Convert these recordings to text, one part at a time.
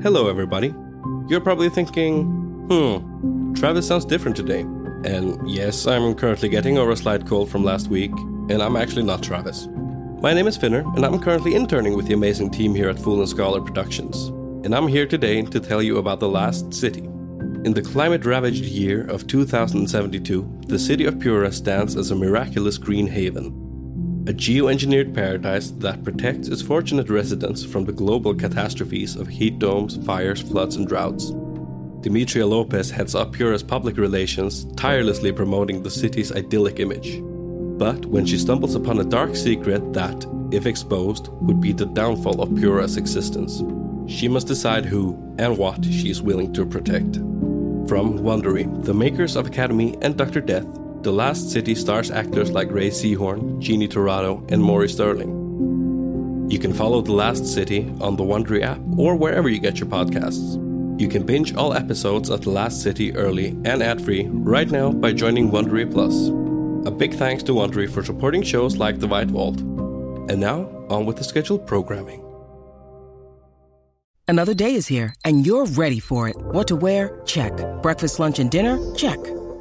Hello, everybody. You're probably thinking, hmm, Travis sounds different today. And yes, I'm currently getting over a slight cold from last week, and I'm actually not Travis. My name is Finner, and I'm currently interning with the amazing team here at Fool and Scholar Productions. And I'm here today to tell you about The Last City. In the climate ravaged year of 2072, the city of Pura stands as a miraculous green haven, a geoengineered paradise that protects its fortunate residents from the global catastrophes of heat domes, fires, floods, and droughts. Demetria Lopez heads up Pura's public relations, tirelessly promoting the city's idyllic image. But when she stumbles upon a dark secret that, if exposed, would be the downfall of Pura's existence, she must decide who and what she is willing to protect. From Wondery, the makers of Academy and Dr. Death, the Last City stars actors like Rhea Seehorn, Jeannie Torrado, and Maury Sterling. You can follow The Last City on the Wondery app or wherever you get your podcasts. You can binge all episodes of The Last City early and ad-free right now by joining Wondery Plus. A big thanks to Wondery for supporting shows like The White Vault. And now, on with the scheduled programming. Another day is here, and you're ready for it. What to wear? Check. Breakfast, lunch, and dinner? Check.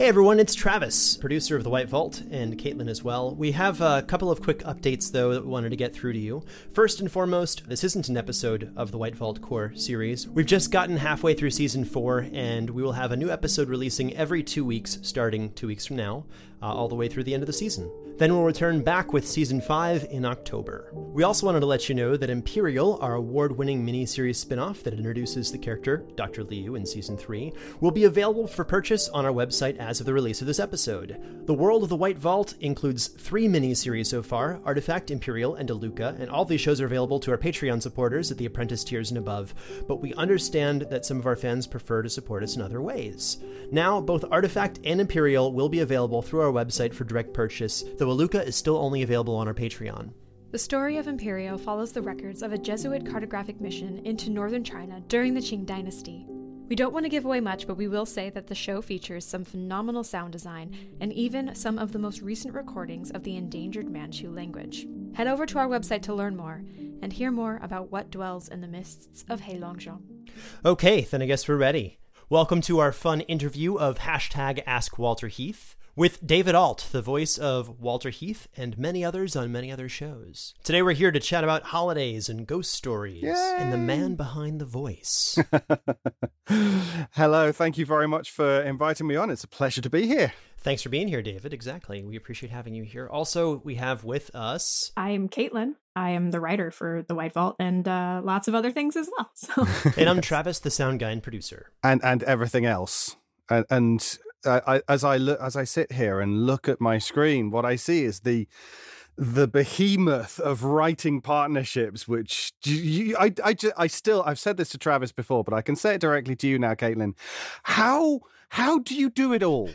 Hey everyone, it's Travis, producer of The White Vault, and Caitlin as well. We have a couple of quick updates, though, that we wanted to get through to you. First and foremost, this isn't an episode of the White Vault Core series. We've just gotten halfway through season four, and we will have a new episode releasing every two weeks, starting two weeks from now, uh, all the way through the end of the season. Then we'll return back with season 5 in October. We also wanted to let you know that Imperial, our award winning miniseries spin off that introduces the character, Dr. Liu, in season 3, will be available for purchase on our website as of the release of this episode. The World of the White Vault includes three miniseries so far Artifact, Imperial, and DeLuca, and all these shows are available to our Patreon supporters at the apprentice tiers and above, but we understand that some of our fans prefer to support us in other ways. Now, both Artifact and Imperial will be available through our website for direct purchase, though Aluka is still only available on our Patreon. The story of Imperial follows the records of a Jesuit cartographic mission into northern China during the Qing dynasty. We don't want to give away much, but we will say that the show features some phenomenal sound design and even some of the most recent recordings of the endangered Manchu language. Head over to our website to learn more and hear more about what dwells in the mists of Heilongjiang. Okay, then I guess we're ready. Welcome to our fun interview of hashtag Ask Walter Heath with David Ault, the voice of Walter Heath and many others on many other shows. Today we're here to chat about holidays and ghost stories Yay! and the man behind the voice. Hello, thank you very much for inviting me on. It's a pleasure to be here. Thanks for being here, David. Exactly. We appreciate having you here. Also, we have with us. I am Caitlin. I am the writer for The White Vault and uh, lots of other things as well. So. and I'm Travis, the sound guy and producer. And and everything else. And, and I, as I look, as I sit here and look at my screen, what I see is the the behemoth of writing partnerships. Which you, I, I, I still, I've said this to Travis before, but I can say it directly to you now, Caitlin. How how do you do it all?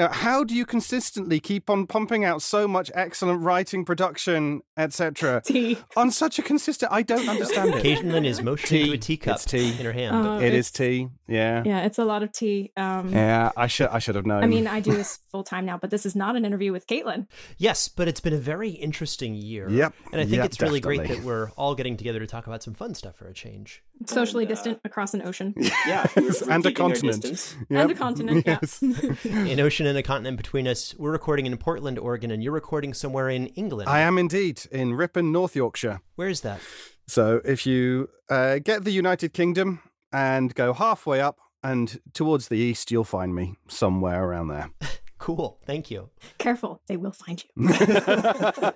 You know, how do you consistently keep on pumping out so much excellent writing, production, etc. on such a consistent? I don't understand it. Caitlin is motioning to a teacup It's tea. in her hand. Uh, It is tea. Yeah. Yeah, it's a lot of tea. Um, Yeah, I should I should have known. I mean, I do this full time now, but this is not an interview with Caitlin. Yes, but it's been a very interesting year. Yep. And I think Yep, it's really great that we're all getting together to talk about some fun stuff for a change. Socially distant across an ocean Yeah, we're, we're and a keeping our continent. and a continent. Yes. Yeah. An ocean and a continent between us. We're recording in Portland, Oregon, and you're recording somewhere in England. I am indeed in Ripon, North Yorkshire. Where is that? So if you uh, get the United Kingdom and go halfway up and towards the east, you'll find me somewhere around there. Cool. Thank you. Careful, they will find you.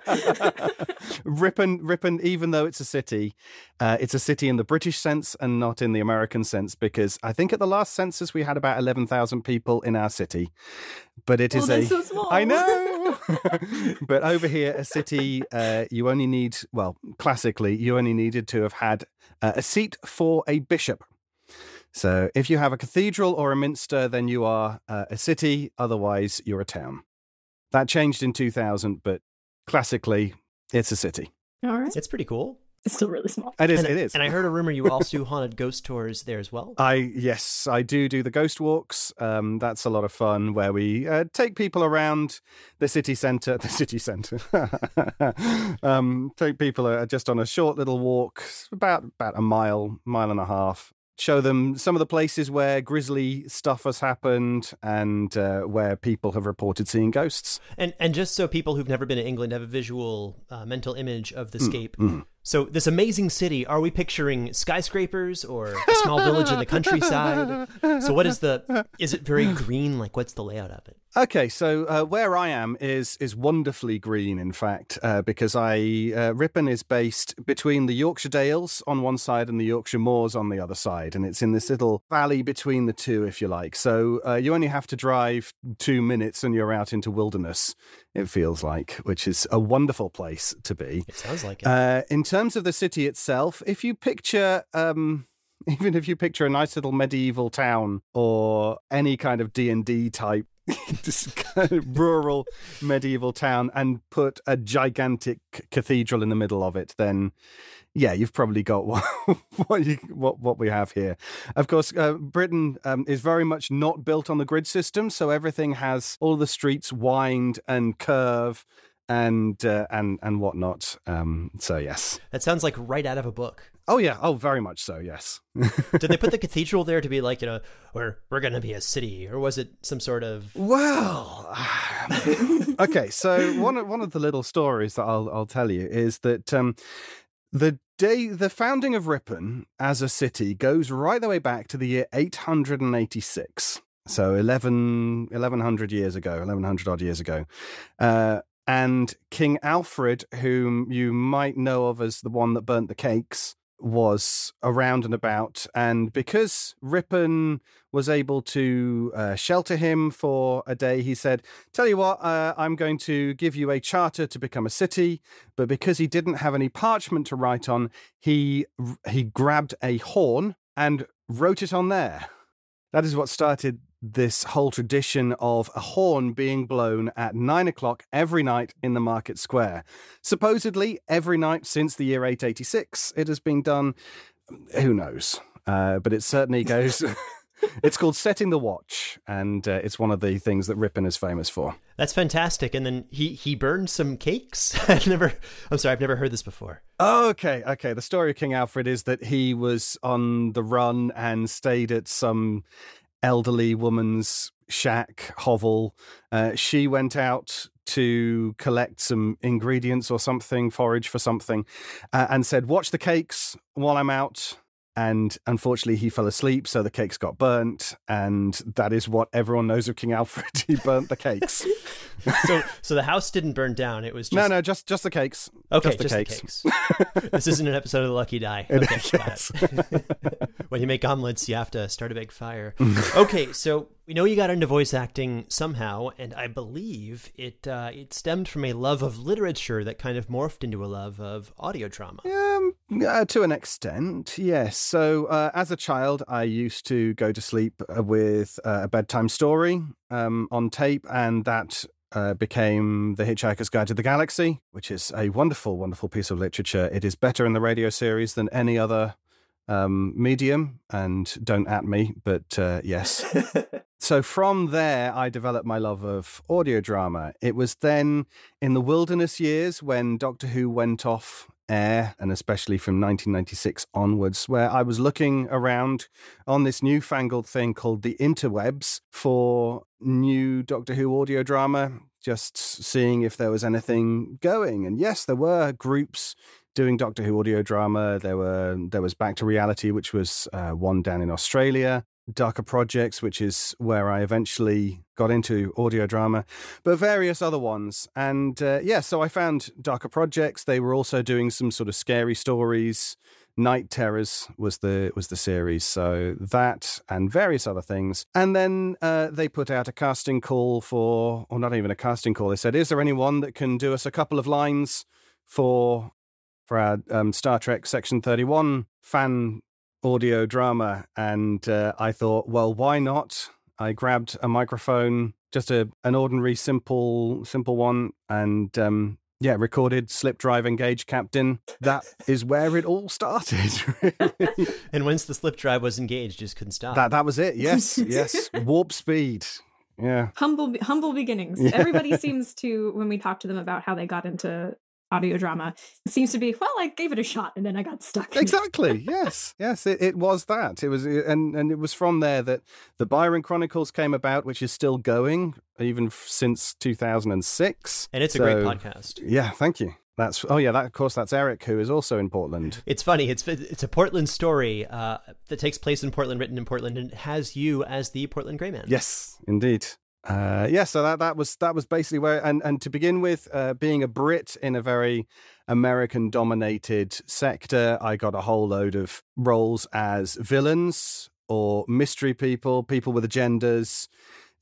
Ripon, Ripon, even though it's a city, uh, it's a city in the British sense and not in the American sense because I think at the last census we had about 11,000 people in our city. But it Oh, is a. so small. I know. but over here, a city, uh, you only need, well, classically, you only needed to have had uh, a seat for a bishop. So if you have a cathedral or a minster, then you are uh, a city. Otherwise, you're a town. That changed in 2000, but classically, it's a city. All right. It's pretty cool. It's still really small. It is. and, it is. And I heard a rumor you also do haunted ghost tours there as well. I yes, I do do the ghost walks. Um, that's a lot of fun where we uh, take people around the city centre. The city centre. um, take people uh, just on a short little walk, about about a mile, mile and a half. Show them some of the places where grisly stuff has happened and uh, where people have reported seeing ghosts. And and just so people who've never been to England have a visual uh, mental image of the scape. mm. So this amazing city, are we picturing skyscrapers or a small village in the countryside? So what is the is it very green like what's the layout of it? Okay, so uh, where I am is is wonderfully green, in fact, uh, because I uh, Ripon is based between the Yorkshire Dales on one side and the Yorkshire Moors on the other side, and it's in this little valley between the two, if you like. So uh, you only have to drive two minutes, and you're out into wilderness. It feels like, which is a wonderful place to be. It sounds like it. Uh, in terms of the city itself, if you picture, um, even if you picture a nice little medieval town or any kind of D and D type. this kind of rural medieval town and put a gigantic cathedral in the middle of it then yeah you've probably got what what, you, what, what we have here of course uh, britain um, is very much not built on the grid system so everything has all the streets wind and curve and uh, and and whatnot. Um, so yes. that sounds like right out of a book. Oh yeah. Oh, very much so. Yes. Did they put the cathedral there to be like, you know, we're we're gonna be a city, or was it some sort of well, okay. So one of, one of the little stories that I'll I'll tell you is that um, the day the founding of Ripon as a city goes right the way back to the year 886. So 11, 1100 years ago, 1100 odd years ago. Uh, and King Alfred, whom you might know of as the one that burnt the cakes, was around and about. And because Ripon was able to uh, shelter him for a day, he said, Tell you what, uh, I'm going to give you a charter to become a city. But because he didn't have any parchment to write on, he, he grabbed a horn and wrote it on there. That is what started this whole tradition of a horn being blown at nine o'clock every night in the market square. Supposedly, every night since the year 886, it has been done. Who knows? Uh, but it certainly goes. it's called Setting the Watch, and uh, it's one of the things that Ripon is famous for. That's fantastic. And then he he burned some cakes. I've never. I'm sorry. I've never heard this before. Okay, okay. The story of King Alfred is that he was on the run and stayed at some elderly woman's shack hovel. Uh, she went out to collect some ingredients or something, forage for something, uh, and said, "Watch the cakes while I'm out." And unfortunately, he fell asleep, so the cakes got burnt, and that is what everyone knows of King Alfred. he burnt the cakes. So so the house didn't burn down. It was just no, no, just just the cakes. Okay, just the cakes. cakes. this isn't an episode of the Lucky Die. Okay, yes. when you make omelets, you have to start a big fire. okay, so we know you got into voice acting somehow, and I believe it uh, it stemmed from a love of literature that kind of morphed into a love of audio drama. Um, uh, to an extent, yes. So, uh, as a child, I used to go to sleep uh, with uh, a bedtime story um, on tape, and that uh, became The Hitchhiker's Guide to the Galaxy, which is a wonderful, wonderful piece of literature. It is better in the radio series than any other um, medium, and don't at me, but uh, yes. so from there, I developed my love of audio drama. It was then in the wilderness years when Doctor Who went off air, and especially from 1996 onwards, where I was looking around on this newfangled thing called the interwebs for new Doctor Who audio drama, just seeing if there was anything going. And yes, there were groups doing Doctor Who audio drama. There were there was Back to Reality, which was uh, one down in Australia. Darker Projects, which is where I eventually got into audio drama, but various other ones. And uh, yeah, so I found Darker Projects. They were also doing some sort of scary stories. Night Terrors was the was the series, so that and various other things. And then uh, they put out a casting call for, or not even a casting call. They said, "Is there anyone that can do us a couple of lines for for our um, Star Trek Section Thirty One fan audio drama, and uh, I thought, well, why not? I grabbed a microphone, just a an ordinary, simple, simple one, and um, yeah, recorded slip drive engage captain. That is where it all started. really. And once the slip drive was engaged, just couldn't stop. that that was it. Yes, yes, warp speed. Yeah, humble humble beginnings. Yeah. Everybody seems to when we talk to them about how they got into audio drama, it seems to be well, I gave it a shot and then I got stuck. exactly. yes, yes. It, it was that. It was, and and it was from there that the Byron Chronicles came about, which is still going even since 2006. and it's a great podcast. Yeah, thank you. That's oh yeah, that of course that's Eric who is also in Portland. It's funny. It's it's a Portland story uh, that takes place in Portland, written in Portland, and it has you as the Portland Gray Man. Yes, indeed. Uh, yeah, so that that was that was basically where and and to begin with, uh, being a Brit in a very American dominated sector, I got a whole load of roles as villains or mystery people, people with agendas.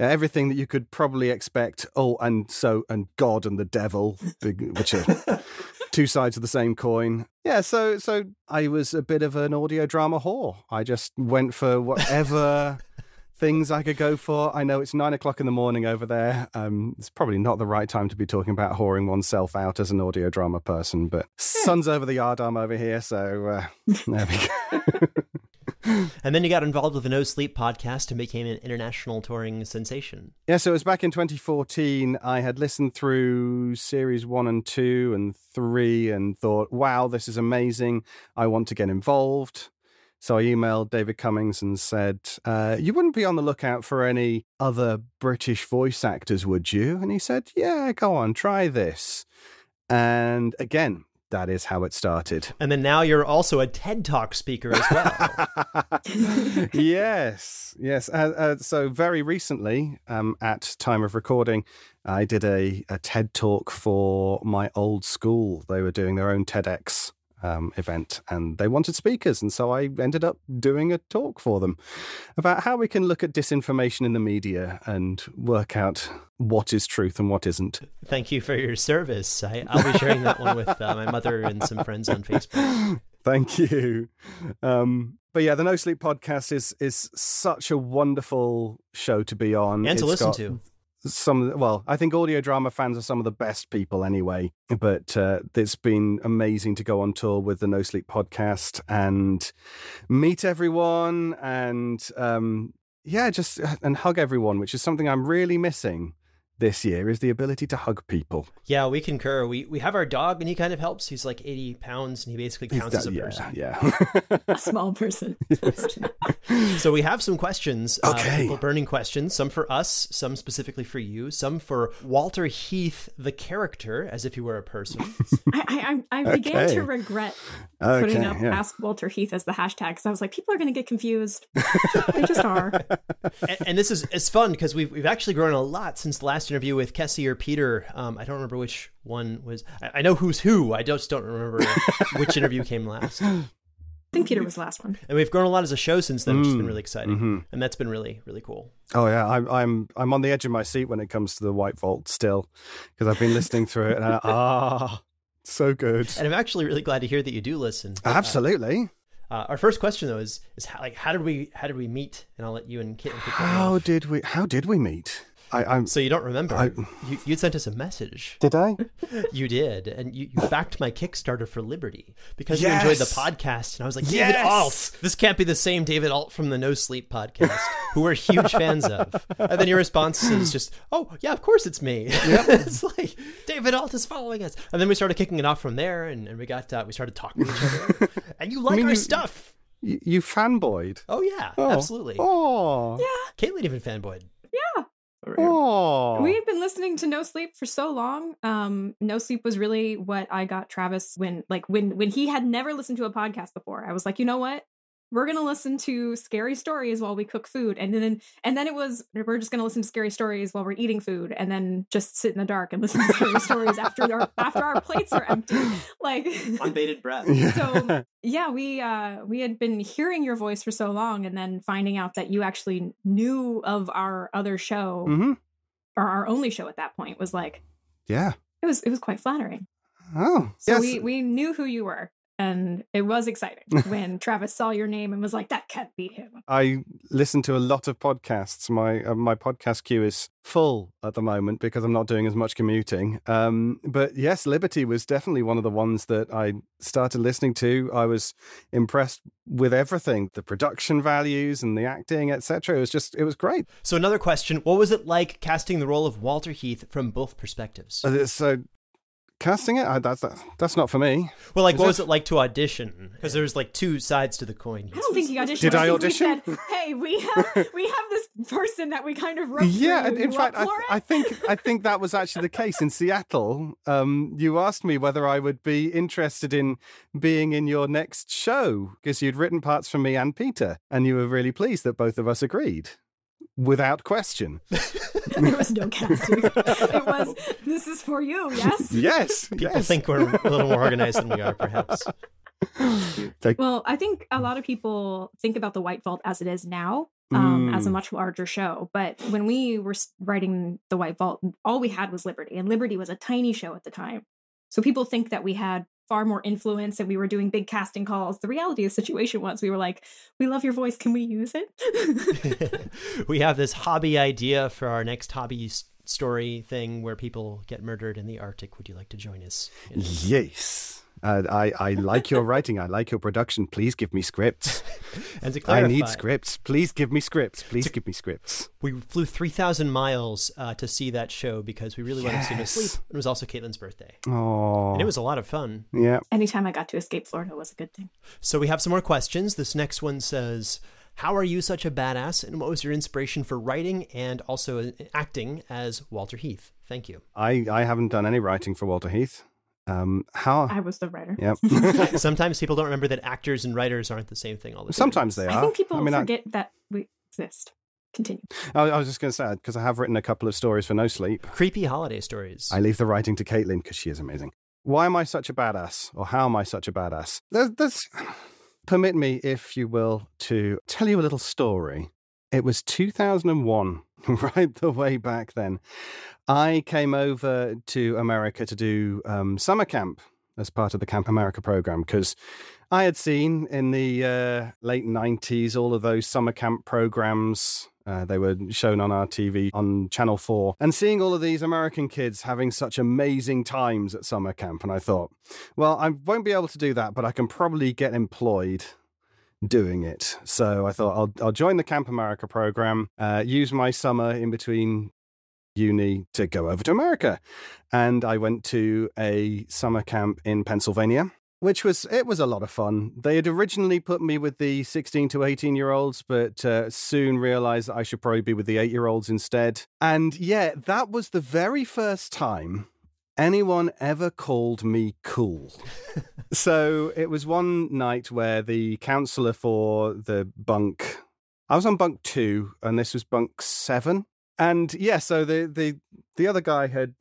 uh, Everything that you could probably expect. Oh, and so, and God and the devil, which are two sides of the same coin. Yeah, so so I was a bit of an audio drama whore. I just went for whatever things I could go for. I know it's nine o'clock in the morning over there. Um, it's probably not the right time to be talking about whoring oneself out as an audio drama person, but sun's over the yard arm over here, so uh, there we go. And then you got involved with the No Sleep podcast and became an international touring sensation. Yeah, so it was back in 2014. I had listened through series one and two and three and thought, wow, this is amazing. I want to get involved. So I emailed David Cummings and said, uh, You wouldn't be on the lookout for any other British voice actors, would you? And he said, Yeah, go on, try this. And again, that is how it started. And then now you're also a TED Talk speaker as well. yes, yes. Uh, uh, so very recently, um, at time of recording, I did a, a TED talk for my old school. They were doing their own TEDx um, event, and they wanted speakers, and so I ended up doing a talk for them about how we can look at disinformation in the media and work out what is truth and what isn't. Thank you for your service. I, I'll be sharing that one with uh, my mother and some friends on Facebook. Thank you. Um, but yeah, the No Sleep podcast is is such a wonderful show to be on And to It's listen got to. Some well, I think audio drama fans are some of the best people anyway. But uh, it's been amazing to go on tour with the No Sleep podcast and meet everyone and um, yeah, just and hug everyone, which is something I'm really missing this year is the ability to hug people. Yeah, we concur. We we have our dog, and he kind of helps. He's like 80 pounds, and he basically counts as a yeah, person. yeah. a small person. So we have some questions. Uh, Okay. people burning questions. Some for us, some specifically for you, some for Walter Heath, the character, as if he were a person. I, I, I began Okay. to regret putting Okay, up yeah. Ask Walter Heath as the hashtag because I was like, people are going to get confused. they just are. and, and this is it's fun because we've we've actually grown a lot since the last interview with Kessie or Peter. Um, I don't remember which one was. I, I know who's who. I just don't remember which interview came last. I think Peter was the last one. And we've grown a lot as a show since then, which has been Mm, really exciting, mhm. and that's been really really cool. Oh yeah, I'm I'm I'm on the edge of my seat when it comes to the White Vault still, because I've been listening through it and I, ah, so good. And I'm actually really glad to hear that you do listen. Uh, Absolutely. Uh, our first question though is is how, like how did we how did we meet? And I'll let you and Kit. How did we? How did we meet? I, I'm. So you don't remember? I- you you sent us a message. Did I? You did, and you, you backed my Kickstarter for Liberty because you enjoyed the podcast. And I was like, David Yes! Ault. This can't be the same David Ault from the No Sleep podcast, who we're huge fans of. And then your response is just, "Oh yeah, of course it's me." it's like David Ault is following us. And then we started kicking it off from there, and, and we got uh, we started talking to each other. And you like mean, our you- stuff. You, you fanboyed. Oh yeah, Oh. absolutely. Oh. Yeah, Caitlin even fanboyed. Yeah. Oh. We had been listening to No Sleep for so long. Um, no Sleep was really what I got Travis when, like, when when he had never listened to a podcast before. I was like, you know what? We're gonna listen to scary stories while we cook food, and then and then it was we're just gonna listen to scary stories while we're eating food, and then just sit in the dark and listen to scary stories after our after our plates are empty. Like Unbated breath. so yeah we uh we had been hearing your voice for so long and then finding out that you actually knew of our other show hmm or our only show at that point was like Yeah. it was it was quite flattering Oh. so yes. we we knew who you were and it was exciting when Travis saw your name and was like, "That can't be him." I listen to a lot of podcasts. My uh, my podcast queue is full at the moment because I'm not doing as much commuting. Um, but yes, Liberty was definitely one of the ones that I started listening to. I was impressed with everything, the production values and the acting, etc. It was just it was great. So another question: What was it like casting the role of Walter Heath from both perspectives? Uh, So casting it, I, that's that's not for me. Well, like, Is what it- was it like to audition? Because there's like two sides to the coin. I don't think he auditioned. Did I think audition? We said, "Hey, we have we have this person that we kind of wrote." Yeah, for you. in You fact, I, I think I think that was actually the case in Seattle. Um, you asked me whether I would be interested in being in your next show because you'd written parts for me and Peter, and you were really pleased that both of us agreed, without question. there was no casting. it was this is for you. Yes. Yes, People yes. think we're a little more organized than we are, perhaps. They- Well, I think a lot of people think about the White Vault as it is now, um, as a Mm. much larger show. But when we were writing the White Vault, all we had was Liberty, and Liberty was a tiny show at the time. So people think that we had far more influence and we were doing big casting calls. The reality of the situation was we were like, "We love your voice. Can we use it?" we have this hobby idea for our next hobby story thing where people get murdered in the Arctic. Would you like to join us? in? Yes. Uh, I, I like your writing. I like your production. Please give me scripts. And to I need scripts. Please give me scripts. Please give me scripts. we flew 3,000 miles uh, to see that show because we really wanted to see no sleep. It was also Caitlin's birthday. Oh, And it was a lot of fun. yeah. Anytime I got to escape Florida was a good thing. So we have some more questions. This next one says, "How are you such a badass? And what was your inspiration for writing and also acting as Walter Heath?" Thank you. I, I haven't done any writing for Walter Heath. Um, how? I was the writer. Yep. Sometimes people don't remember that actors and writers aren't the same thing all the time. Sometimes they are. I think people mean, I- forget that we exist. Continue. I, I was just going to say because I have written a couple of stories for No Sleep. creepy holiday stories. I leave the writing to Caitlin because she is amazing. Why am I such a badass, or how am I such a badass? There's, there's, permit me, if you will, to tell you a little story. It was 2001, right the way back then. I came over to America to do um, summer camp as part of the Camp America program because I had seen in the uh, late 90s all of those summer camp programs. Uh, they were shown on our TV on Channel 4, and seeing all of these American kids having such amazing times at summer camp. And I thought, well, I won't be able to do that, but I can probably get employed doing it. So I thought I'll, I'll join the Camp America program, uh, use my summer in between uni to go over to America. And I went to a summer camp in Pennsylvania. Which was it was a lot of fun. They had originally put me with the sixteen to eighteen year olds, but uh, soon realised that I should probably be with the eight year olds instead. And yeah, that was the very first time anyone ever called me cool. so it was one night where the counselor for the bunk, I was on bunk two, and this was bunk seven. And yeah, so the the the other guy had,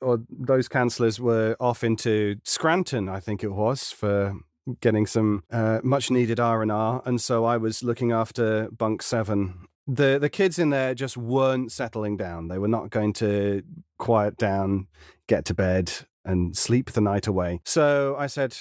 or those counsellors were off into Scranton, I think it was, for getting some uh, much needed R and R, and so I was looking after bunk seven. The The kids in there just weren't settling down. They were not going to quiet down, get to bed, and sleep the night away. So I said,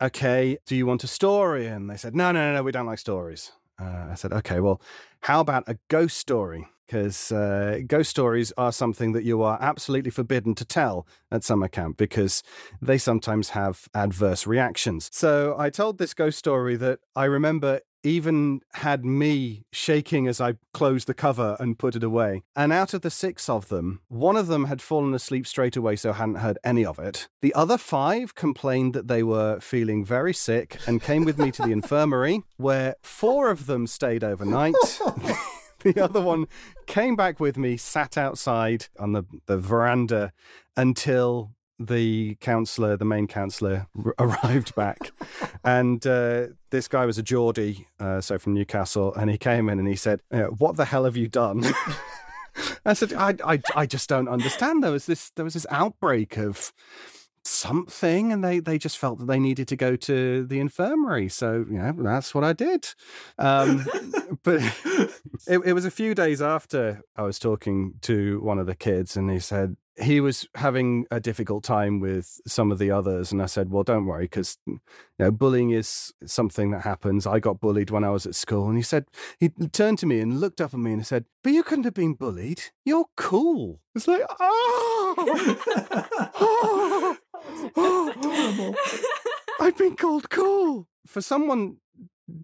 "Okay, do you want a story?" And they said, "No, no, no, no we don't like stories." Uh, I said, "Okay, well, how about a ghost story?" because uh, ghost stories are something that you are absolutely forbidden to tell at summer camp because they sometimes have adverse reactions. So I told this ghost story that I remember even had me shaking as I closed the cover and put it away. And out of the six of them, one of them had fallen asleep straight away, so hadn't heard any of it. The other five complained that they were feeling very sick and came with me to the infirmary, where four of them stayed overnight. the other one came back with me, sat outside on the, the veranda until the counselor, the main counselor, r- arrived back. and uh, this guy was a Geordie, uh, so from Newcastle, and he came in and he said, "Uh, What the hell have you done? I said, I, I, I just don't understand. There was this, there was this outbreak of something, and they, they just felt that they needed to go to the infirmary. So, you know, that's what I did. Um, but it, it was a few days after I was talking to one of the kids, and he said, he was having a difficult time with some of the others, and I said, "Well, don't worry, because you know, bullying is something that happens. I got bullied when I was at school." And he said, he turned to me and looked up at me and said, "But you couldn't have been bullied. You're cool." It's like, oh, oh, oh, I've been called cool for someone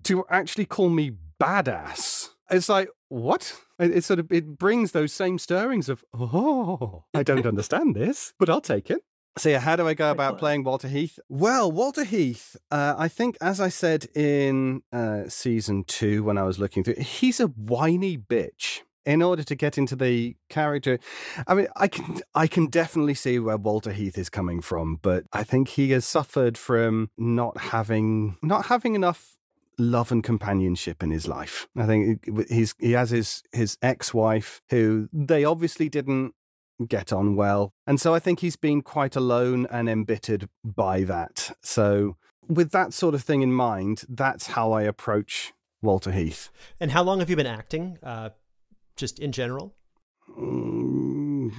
to actually call me badass. It's like what? It, sort of it brings those same stirrings of oh, I don't understand this, but I'll take it. So yeah, how do I go about playing Walter Heath? Well, Walter Heath, uh, I think, as I said in uh, season two when I was looking through, he's a whiny bitch. In order to get into the character, I mean, I can I can definitely see where Walter Heath is coming from, but I think he has suffered from not having not having enough love and companionship in his life. I think he's he has his his ex-wife who they obviously didn't get on well. And so I think he's been quite alone and embittered by that. So with that sort of thing in mind, that's how I approach Walter Heath. And how long have you been acting uh, just in general? Mm,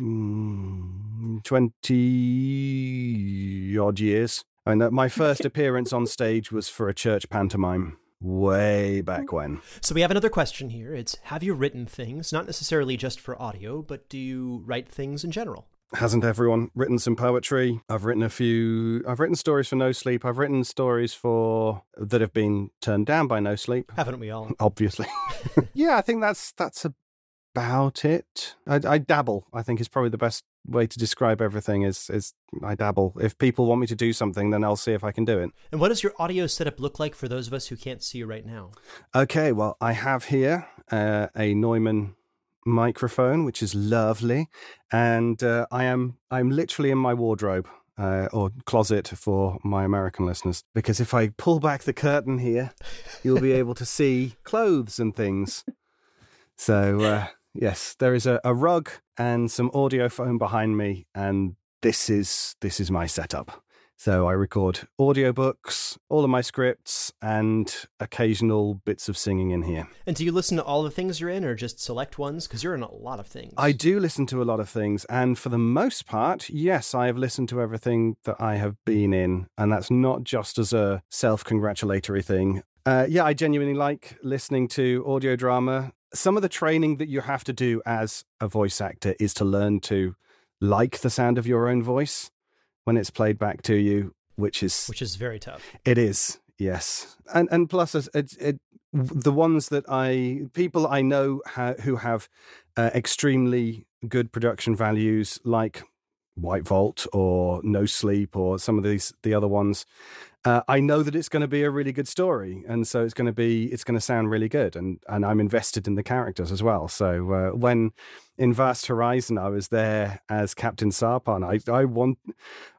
20 odd years. I mean, my first appearance on stage was for a church pantomime way back when. So we have another question here. It's have you written things, not necessarily just for audio, but do you write things in general? Hasn't everyone written some poetry? I've written a few. I've written stories for No Sleep. I've written stories for that have been turned down by No Sleep. Haven't we all? Obviously. yeah, I think that's that's about it. I, I dabble. I think is probably the best way to describe everything is is I dabble. If people want me to do something, then I'll see if I can do it. And what does your audio setup look like for those of us who can't see you right now? Okay, well, I have here uh, a Neumann microphone, which is lovely, and uh, I am I'm literally in my wardrobe. Uh, or closet for my American listeners, because if I pull back the curtain here, you'll be able to see clothes and things. So uh, yes, there is a, a rug and some audio foam behind me, and this is this is my setup. So I record audiobooks, all of my scripts, and occasional bits of singing in here. And do you listen to all the things you're in, or just select ones? Because you're in a lot of things. I do listen to a lot of things, and for the most part, yes, I have listened to everything that I have been in, and that's not just as a self-congratulatory thing. Uh, yeah, I genuinely like listening to audio drama some of the training that you have to do as a voice actor is to learn to like the sound of your own voice when it's played back to you, which is which is very tough. It is, yes, and and plus it, it, the ones that I people I know ha, who have uh, extremely good production values, like White Vault or No Sleep or some of these the other ones uh, I know that it's going to be a really good story, and so it's going to be it's going to sound really good, and and I'm invested in the characters as well. So uh, when in Vast Horizon I was there as Captain Sarpon, I I want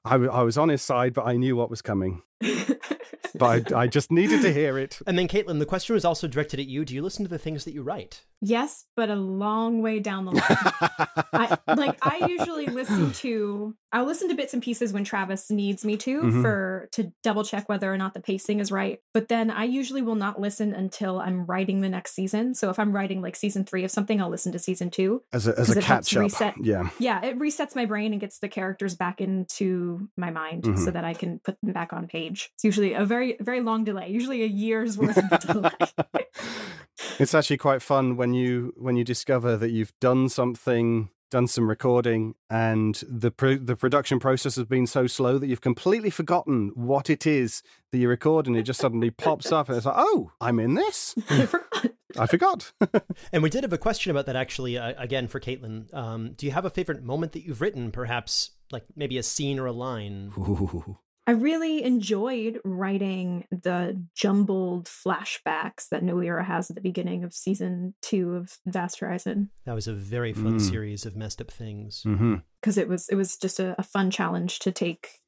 I, I was on his side, but I knew what was coming. but I, I, just needed to hear it. And then, Caitlin, the question was also directed at you. Do you listen to the things that you write? Yes, but a long way down the line. I, like I usually listen to, I'll listen to bits and pieces when Travis needs me to mm-hmm. for to double check whether or not the pacing is right. But then I usually will not listen until I'm writing the next season. So if I'm writing like season three of something, I'll listen to season two as a, as a catch up. Reset, yeah, yeah, it resets my brain and gets the characters back into my mind mm-hmm. so that I can put them back on page. It's usually a very very long delay, usually a year's worth of delay. it's actually quite fun when you when you discover that you've done something done some recording and the pro- the production process has been so slow that you've completely forgotten what it is that you record and it just suddenly pops up and it's like oh i'm in this. I forgot. I forgot. And we did have a question about that actually uh, again for caitlin. Um, do you have a favorite moment that you've written perhaps like maybe a scene or a line? Ooh. I really enjoyed writing the jumbled flashbacks that Nolira has at the beginning of season two of Vast Horizon. That was a very fun mm. series of messed up things. Because mm-hmm. it was it was just a, a fun challenge to take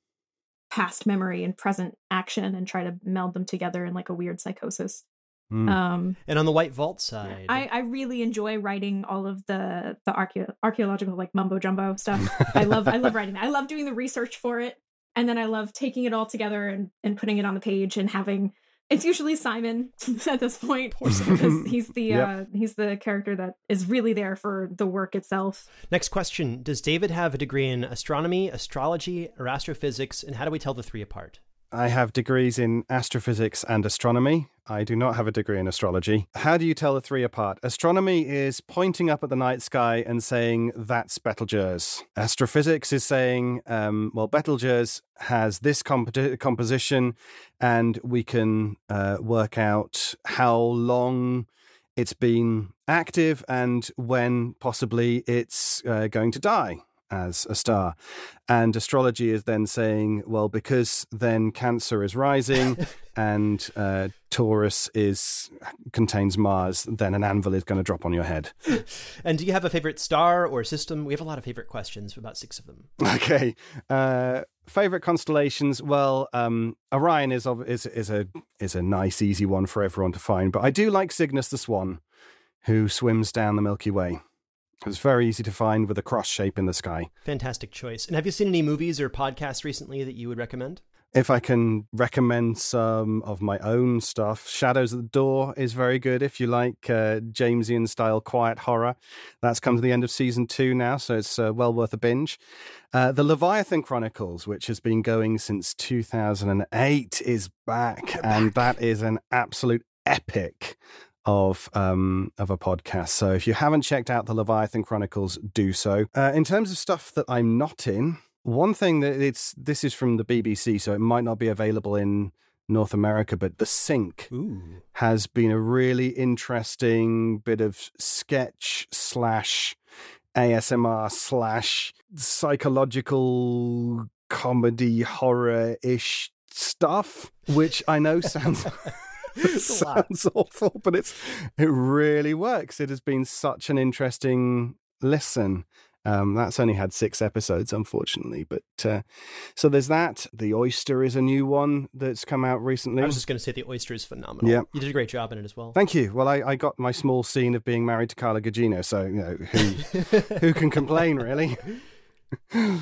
past memory and present action and try to meld them together in like a weird psychosis. Mm. Um, and on the White Vault side, I, I really enjoy writing all of the the archae- archaeological like mumbo jumbo stuff. I love I love writing. That. I love doing the research for it and then I love taking it all together and, and putting it on the page and having It's usually Simon at this point because he's the yep. uh, he's the character that is really there for the work itself. Next question: Does David have a degree in astronomy, astrology, or astrophysics, and how do we tell the three apart? I have degrees in astrophysics and astronomy. I do not have a degree in astrology. How do you tell the three apart? Astronomy is pointing up at the night sky and saying, that's Betelgeuse. Astrophysics is saying, um, well, Betelgeuse has this comp- composition, and we can uh, work out how long it's been active and when possibly it's uh, going to die as a star. And astrology is then saying, well, because then Cancer is rising and uh, Taurus is contains Mars, then an anvil is going to drop on your head. and do you have a favorite star or system? We have a lot of favorite questions, about six of them. Okay. Uh, favorite constellations? Well, um, Orion is, is is a is a nice, easy one for everyone to find. But I do like Cygnus the Swan, who swims down the Milky Way. It's very easy to find with a cross shape in the sky. Fantastic choice. And have you seen any movies or podcasts recently that you would recommend? If I can recommend some of my own stuff, Shadows at the Door is very good. If you like uh, Jamesian style quiet horror, that's come to the end of season two now, so it's uh, well worth a binge. Uh, the Leviathan Chronicles, which has been going since 2008, is back, back. and that is an absolute epic of um, of a podcast. So if you haven't checked out the Leviathan Chronicles, do so. Uh, in terms of stuff that I'm not in, one thing that it's this is from the BBC, so it might not be available in North America, but The Sink Ooh. has been a really interesting bit of sketch slash ASMR slash psychological comedy horror ish stuff, which I know sounds. sounds awful, but it's it really works. It has been such an interesting listen. Um, that's only had six episodes, unfortunately. But uh, so there's that. The Oyster is a new one that's come out recently. I was just going to say the Oyster is phenomenal. Yeah, you did a great job in it as well. Thank you. Well, I, I got my small scene of being married to Carla Gugino, so you know who who can complain, really?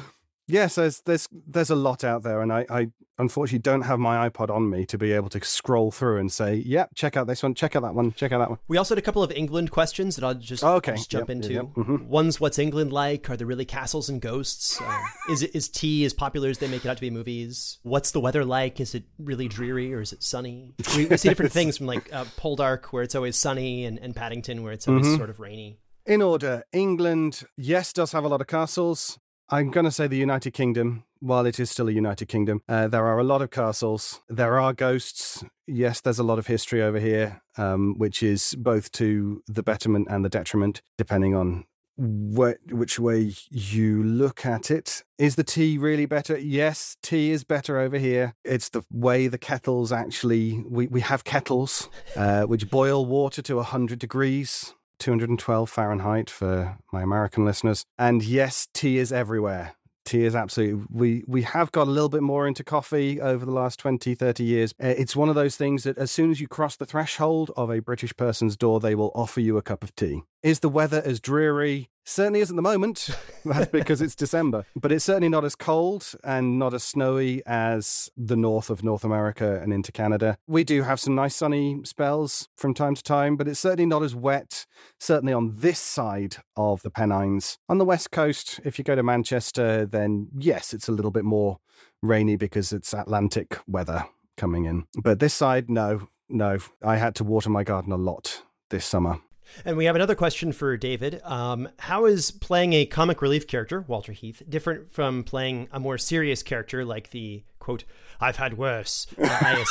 Yes, there's there's there's a lot out there, and I, I unfortunately don't have my iPod on me to be able to scroll through and say, "Yep, check out this one, check out that one, check out that one." We also had a couple of England questions that I'll just, oh, okay. just jump yep, into. Yep, mm-hmm. One's what's England like? Are there really castles and ghosts? Uh, is it is tea as popular as they make it out to be movies? What's the weather like? Is it really dreary or is it sunny? We, we see different things from like uh, Poldark, where it's always sunny, and, and Paddington, where it's always mm-hmm. sort of rainy. In order, England, yes, does have a lot of castles. I'm going to say the United Kingdom, while it is still a United Kingdom. Uh, there are a lot of castles. There are ghosts. Yes, there's a lot of history over here, um, which is both to the betterment and the detriment, depending on wh- which way you look at it. Is the tea really better? Yes, tea is better over here. It's the way the kettles actually, we, we have kettles uh, which boil water to 100 degrees 212 Fahrenheit for my American listeners. And yes, tea is everywhere. Tea is absolutely. We we have got a little bit more into coffee over the last 20, 30 years. Uh, it's one of those things that as soon as you cross the threshold of a British person's door, they will offer you a cup of tea. Is the weather as dreary Certainly isn't the moment. That's because it's December. But it's certainly not as cold and not as snowy as the north of North America and into Canada. We do have some nice sunny spells from time to time, but it's certainly not as wet, certainly on this side of the Pennines. On the west coast, if you go to Manchester, then yes, it's a little bit more rainy because it's Atlantic weather coming in. But this side, no, no. I had to water my garden a lot this summer. And we have another question for David. Um, how is playing a comic relief character, Walter Heath, different from playing a more serious character like the quote, I've had worse, uh,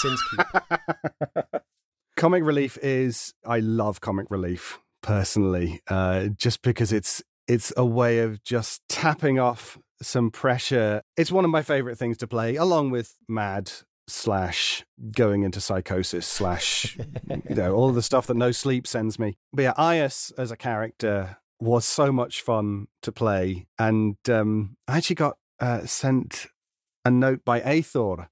comic relief is, I love comic relief personally, uh, just because it's it's a way of just tapping off some pressure. It's one of my favorite things to play, along with Mad slash going into psychosis slash you know all the stuff that no sleep sends me but yeah Aias as a character was so much fun to play and um, i actually got uh, sent a note by athor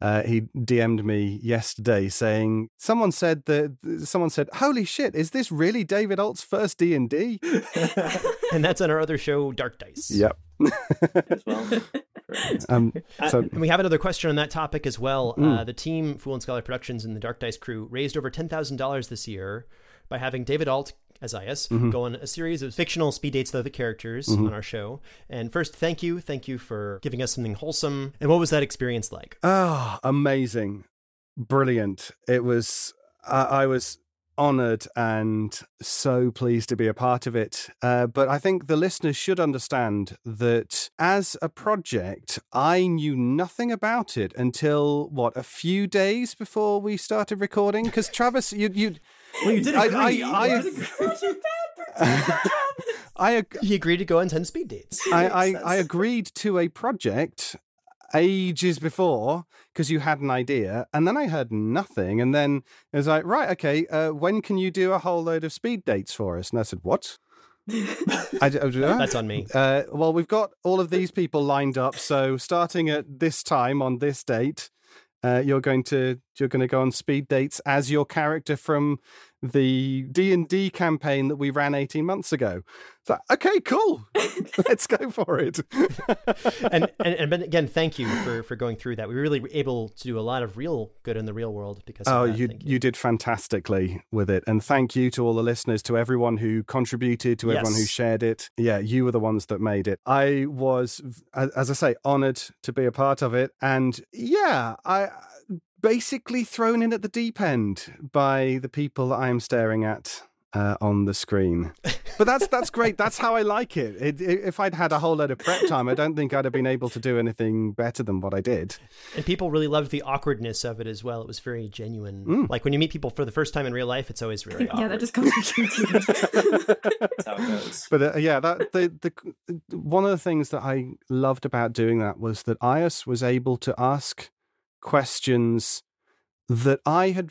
uh, he DM'd me yesterday saying someone said that someone said, "Holy shit, is this really David Ault's first D and D?" And that's on our other show, Dark Dice. Yep. as well. Um, Uh, so and we have another question on that topic as well. Mm. Uh, the team, Fool and Scholar Productions and the Dark Dice crew, raised over $10,000 this year by having David Ault, as IS, Mm-hmm. go on a series of fictional speed dates with other characters on our show. And first, thank you. Thank you for giving us something wholesome. And what was that experience like? Ah, amazing, brilliant! It was. I I was honored and so pleased to be a part of it. Uh, but I think the listeners should understand that as a project, I knew nothing about it until what a few days before we started recording. Because Travis, you you. Well, you did I- agree. I- You I- did I ag- He agreed to go on 10 speed dates. I, I, I agreed to a project ages before because you had an idea, and then I heard nothing, and then it was like, right, okay, uh, when can you do a whole load of speed dates for us? And I said, what? I, I That's on me. uh, well, we've got all of these people lined up, so starting at this time on this date, uh, you're going to you're going to go on speed dates as your character from the D and D campaign that we ran 18 months ago. So, okay, cool, let's go for it. and, and and Ben, again, thank you for for going through that. We were really able to do a lot of real good in the real world because. Of Oh, that. you, Thank you did fantastically with it, and thank you to all the listeners, to everyone who contributed, to everyone who shared it. Yeah, you were the ones that made it. I was, as as I say, honored to be a part of it, and yeah, I basically thrown in at the deep end by the people I am staring at. Uh, on the screen, but that's that's great. That's how I like it. It, it. If I'd had a whole load of prep time, I don't think I'd have been able to do anything better than what I did. And people really loved the awkwardness of it as well. It was very genuine. Mm. Like when you meet people for the first time in real life, it's always really awkward. yeah, that just comes from That's how it goes. But uh, yeah, that the the one of the things that I loved about doing that was that Ias was able to ask questions that I had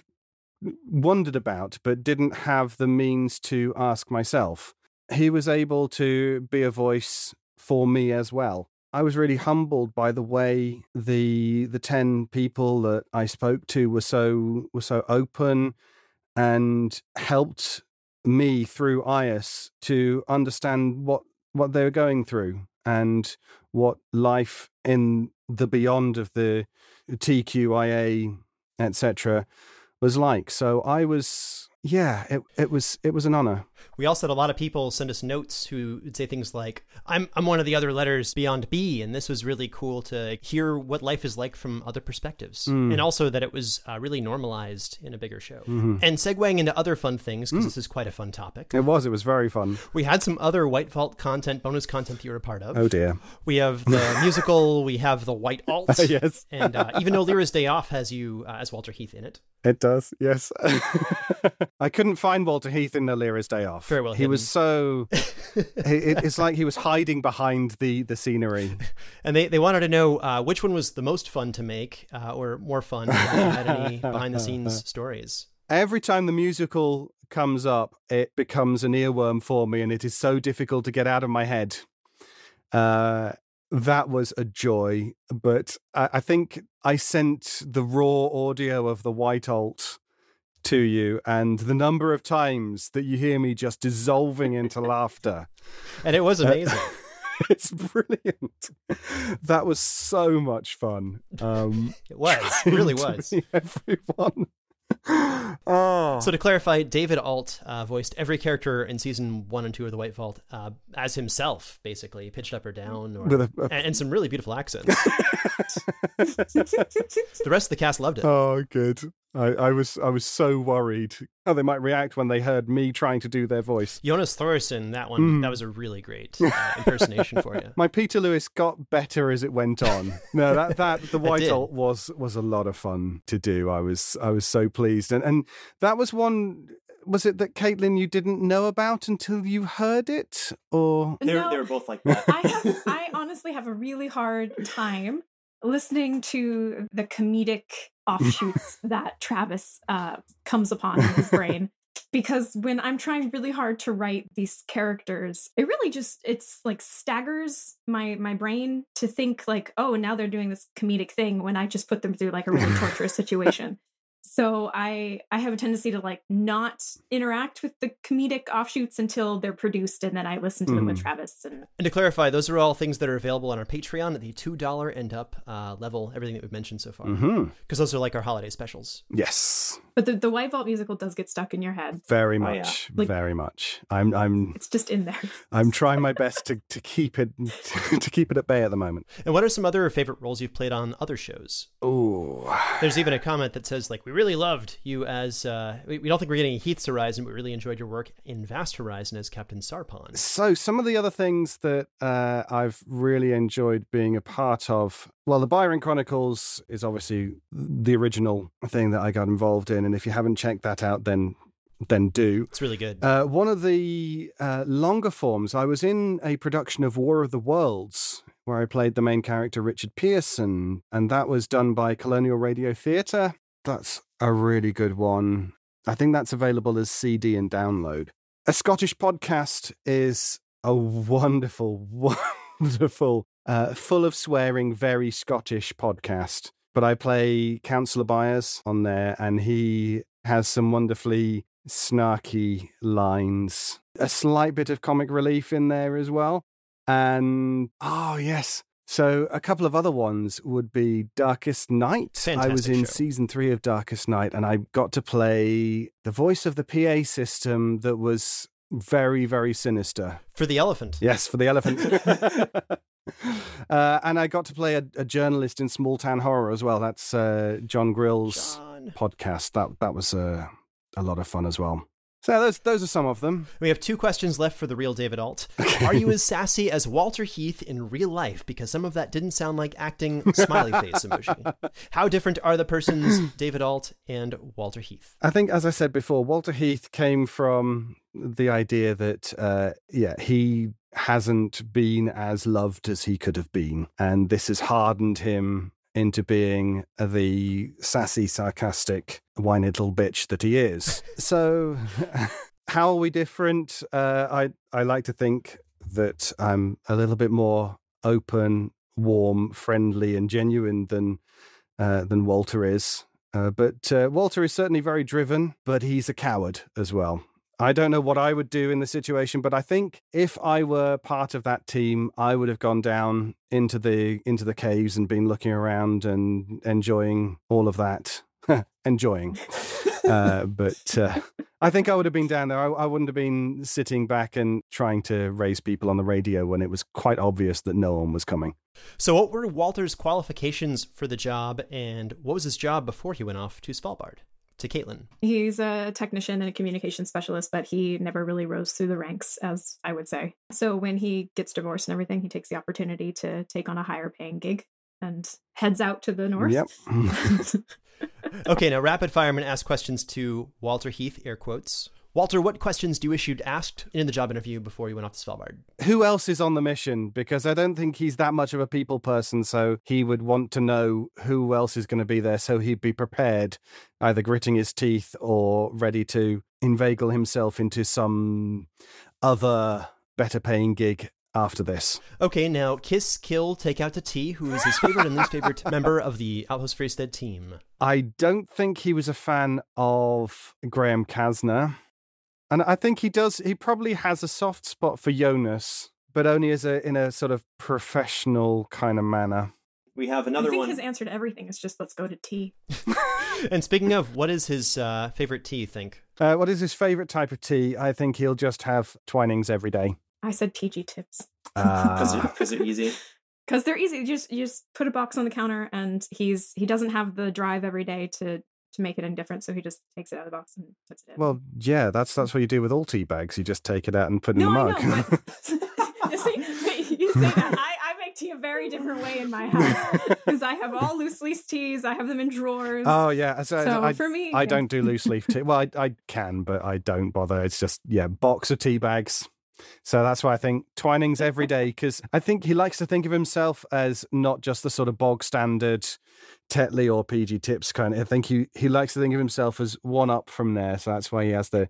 wondered about but didn't have the means to ask myself. He was able to be a voice for me as well. I was really humbled by the way the the 10 people that I spoke to were so were so open and helped me through IAS to understand what what they were going through and what life in the beyond of the TQIA etc was like. So I was yeah, it it was it was an honor. We also had a lot of people send us notes who would say things like, I'm, I'm one of the other letters beyond B, and this was really cool to hear what life is like from other perspectives. And also that it was uh, really normalized in a bigger show. And segueing into other fun things, because this is quite a fun topic, It was it was very fun. we had some other White Vault content, bonus content that you were a part of. Oh dear. We have the musical, we have the White Ault. yes. And uh, even though Lyra's Day Off has you uh, as Walter Heath in it, It does, yes. I couldn't find Walter Heath in Lyra's Day Off. Very well He was so. it, it's like he was hiding behind the the scenery. and they, they wanted to know uh, which one was the most fun to make uh, or more fun. Had any behind the scenes stories. Every time the musical comes up, it becomes an earworm for me, and it is so difficult to get out of my head. Uh, that was a joy, but I, I think I sent the raw audio of the White Ault to you, and the number of times that you hear me just dissolving into laughter. And it was amazing. it's brilliant. That was so much fun. Um, It was. It really was. Everyone. oh, So to clarify, David Ault uh, voiced every character in season one and two of the White Vault uh, as himself, basically pitched up or down, or, a- a- and, and some really beautiful accents. the rest of the cast loved it. oh, good. I, I was I was so worried how they might react when they heard me trying to do their voice. Jonas Thorson, that one, Mm. that was a really great uh, impersonation for you. My Peter Lewis got better as it went on. No, that that the White. Alt was was a lot of fun to do. I was I was so pleased, and and that was one. Was it that Caitlin you didn't know about until you heard it, or They were, No. they were both like that. I have I honestly have a really hard time listening to the comedic offshoots that Travis uh, comes upon in his brain. Because when I'm trying really hard to write these characters, it really just it's like staggers my my brain to think like, oh, now they're doing this comedic thing when I just put them through like a really torturous situation. So I I have a tendency to like not interact with the comedic offshoots until they're produced, and then I listen to them with Mhm. Travis. And And to clarify, those are all things that are available on our Patreon at the $2 and up uh, level, everything that we've mentioned so far. Because hmm those are like our holiday specials. Yes, but the the White Vault musical does get stuck in your head. very Oh, yeah. much, Like- very much. I'm I'm It's just in there. I'm trying my best to, to keep it to keep it at bay at the moment. And what are some other favorite roles you've played on other shows? Oh, There's even a comment that says, like, we really loved you as, uh, we, we don't think we're getting Heath's Horizon, but we really enjoyed your work in Vast Horizon as Captain Sarpon. So, some of the other things that uh, I've really enjoyed being a part of, well, the Byron Chronicles is obviously the original thing that I got involved in, and if you haven't checked that out, then then do. It's really good. Uh, one of the uh, longer forms, I was in a production of War of the Worlds where I played the main character Richard Pearson, and that was done by Colonial Radio Theatre. That's a really good one. I think that's available as CD and download. A Scottish podcast is a wonderful, wonderful, uh, full of swearing, very Scottish podcast. But I play Councillor Byers on there, and he has some wonderfully snarky lines. A slight bit of comic relief in there as well. And oh, yes. So a couple of other ones would be Darkest Night. I was in show. season three of Darkest Night and I got to play the voice of the PA system that was very, very sinister. For the elephant. Yes, for the elephant. uh, and I got to play a, a journalist in Small Town Horror as well. That's uh, John Grill's John. podcast. That that was uh, a lot of fun as well. So those those are some of them. We have two questions left for the real David Ault. Are you as sassy as Walter Heath in real life? Because some of that didn't sound like acting smiley face emoji. How different are the persons David Ault and Walter Heath? I think, as I said before, Walter Heath came from the idea that, uh, yeah, he hasn't been as loved as he could have been. And this has hardened him into being the sassy, sarcastic, whiny little bitch that he is. so, how are we different? Uh, I, I like to think that I'm a little bit more open, warm, friendly, and genuine than uh, than Walter is. Uh, but uh, Walter is certainly very driven, but he's a coward as well. I don't know what I would do in the situation, but I think if I were part of that team, I would have gone down into the into the caves and been looking around and enjoying all of that. enjoying, uh, but uh, I think I would have been down there. I, I wouldn't have been sitting back and trying to raise people on the radio when it was quite obvious that no one was coming. So, what were Walter's qualifications for the job, and what was his job before he went off to Svalbard? To Caitlin. He's a technician and a communication specialist, but he never really rose through the ranks, as I would say. So when he gets divorced and everything, he takes the opportunity to take on a higher paying gig and heads out to the north. Yep. Okay, now rapid fire. I'm going to ask questions to Walter Heath, air quotes. Walter, what questions do you wish you'd asked in the job interview before you went off to Svalbard? who else is on the mission? Because I don't think he's that much of a people person, so he would want to know who else is going to be there, so he'd be prepared, either gritting his teeth or ready to inveigle himself into some other better paying gig after this. Okay, now kiss, kill, take out to tea. Who is his favorite and least favorite member of the Outpost Freestead team? I don't think he was a fan of Graham Kasner. And I think he does, he probably has a soft spot for Jonas, but only as a in a sort of professional kind of manner. We have another I another think one. his answer to everything is just let's go to tea. and speaking of, what is his uh, favorite tea? You think? Uh, what is his favorite type of tea? I think he'll just have Twinings every day. I said PG Tips. Because Uh, they're, 'cause they're easy. Because they're easy. You just you just put a box on the counter and he's he doesn't have the drive every day to to make it indifferent. so he just takes it out of the box and puts it in. well, yeah, that's that's what you do with all tea bags. You just take it out and put it in no, the I mug. know, but you, see, you say that. I, I make tea a very different way in my house because I have all loose leaf teas. I have them in drawers. oh yeah, so, so I, for me, I yeah. don't do loose leaf tea. Well, I, I can, but I don't bother. It's just yeah, box of tea bags. So that's why I think Twinings every day because I think he likes to think of himself as not just the sort of bog standard Tetley or PG Tips kind of. I think he he likes to think of himself as one up from there. So that's why he has the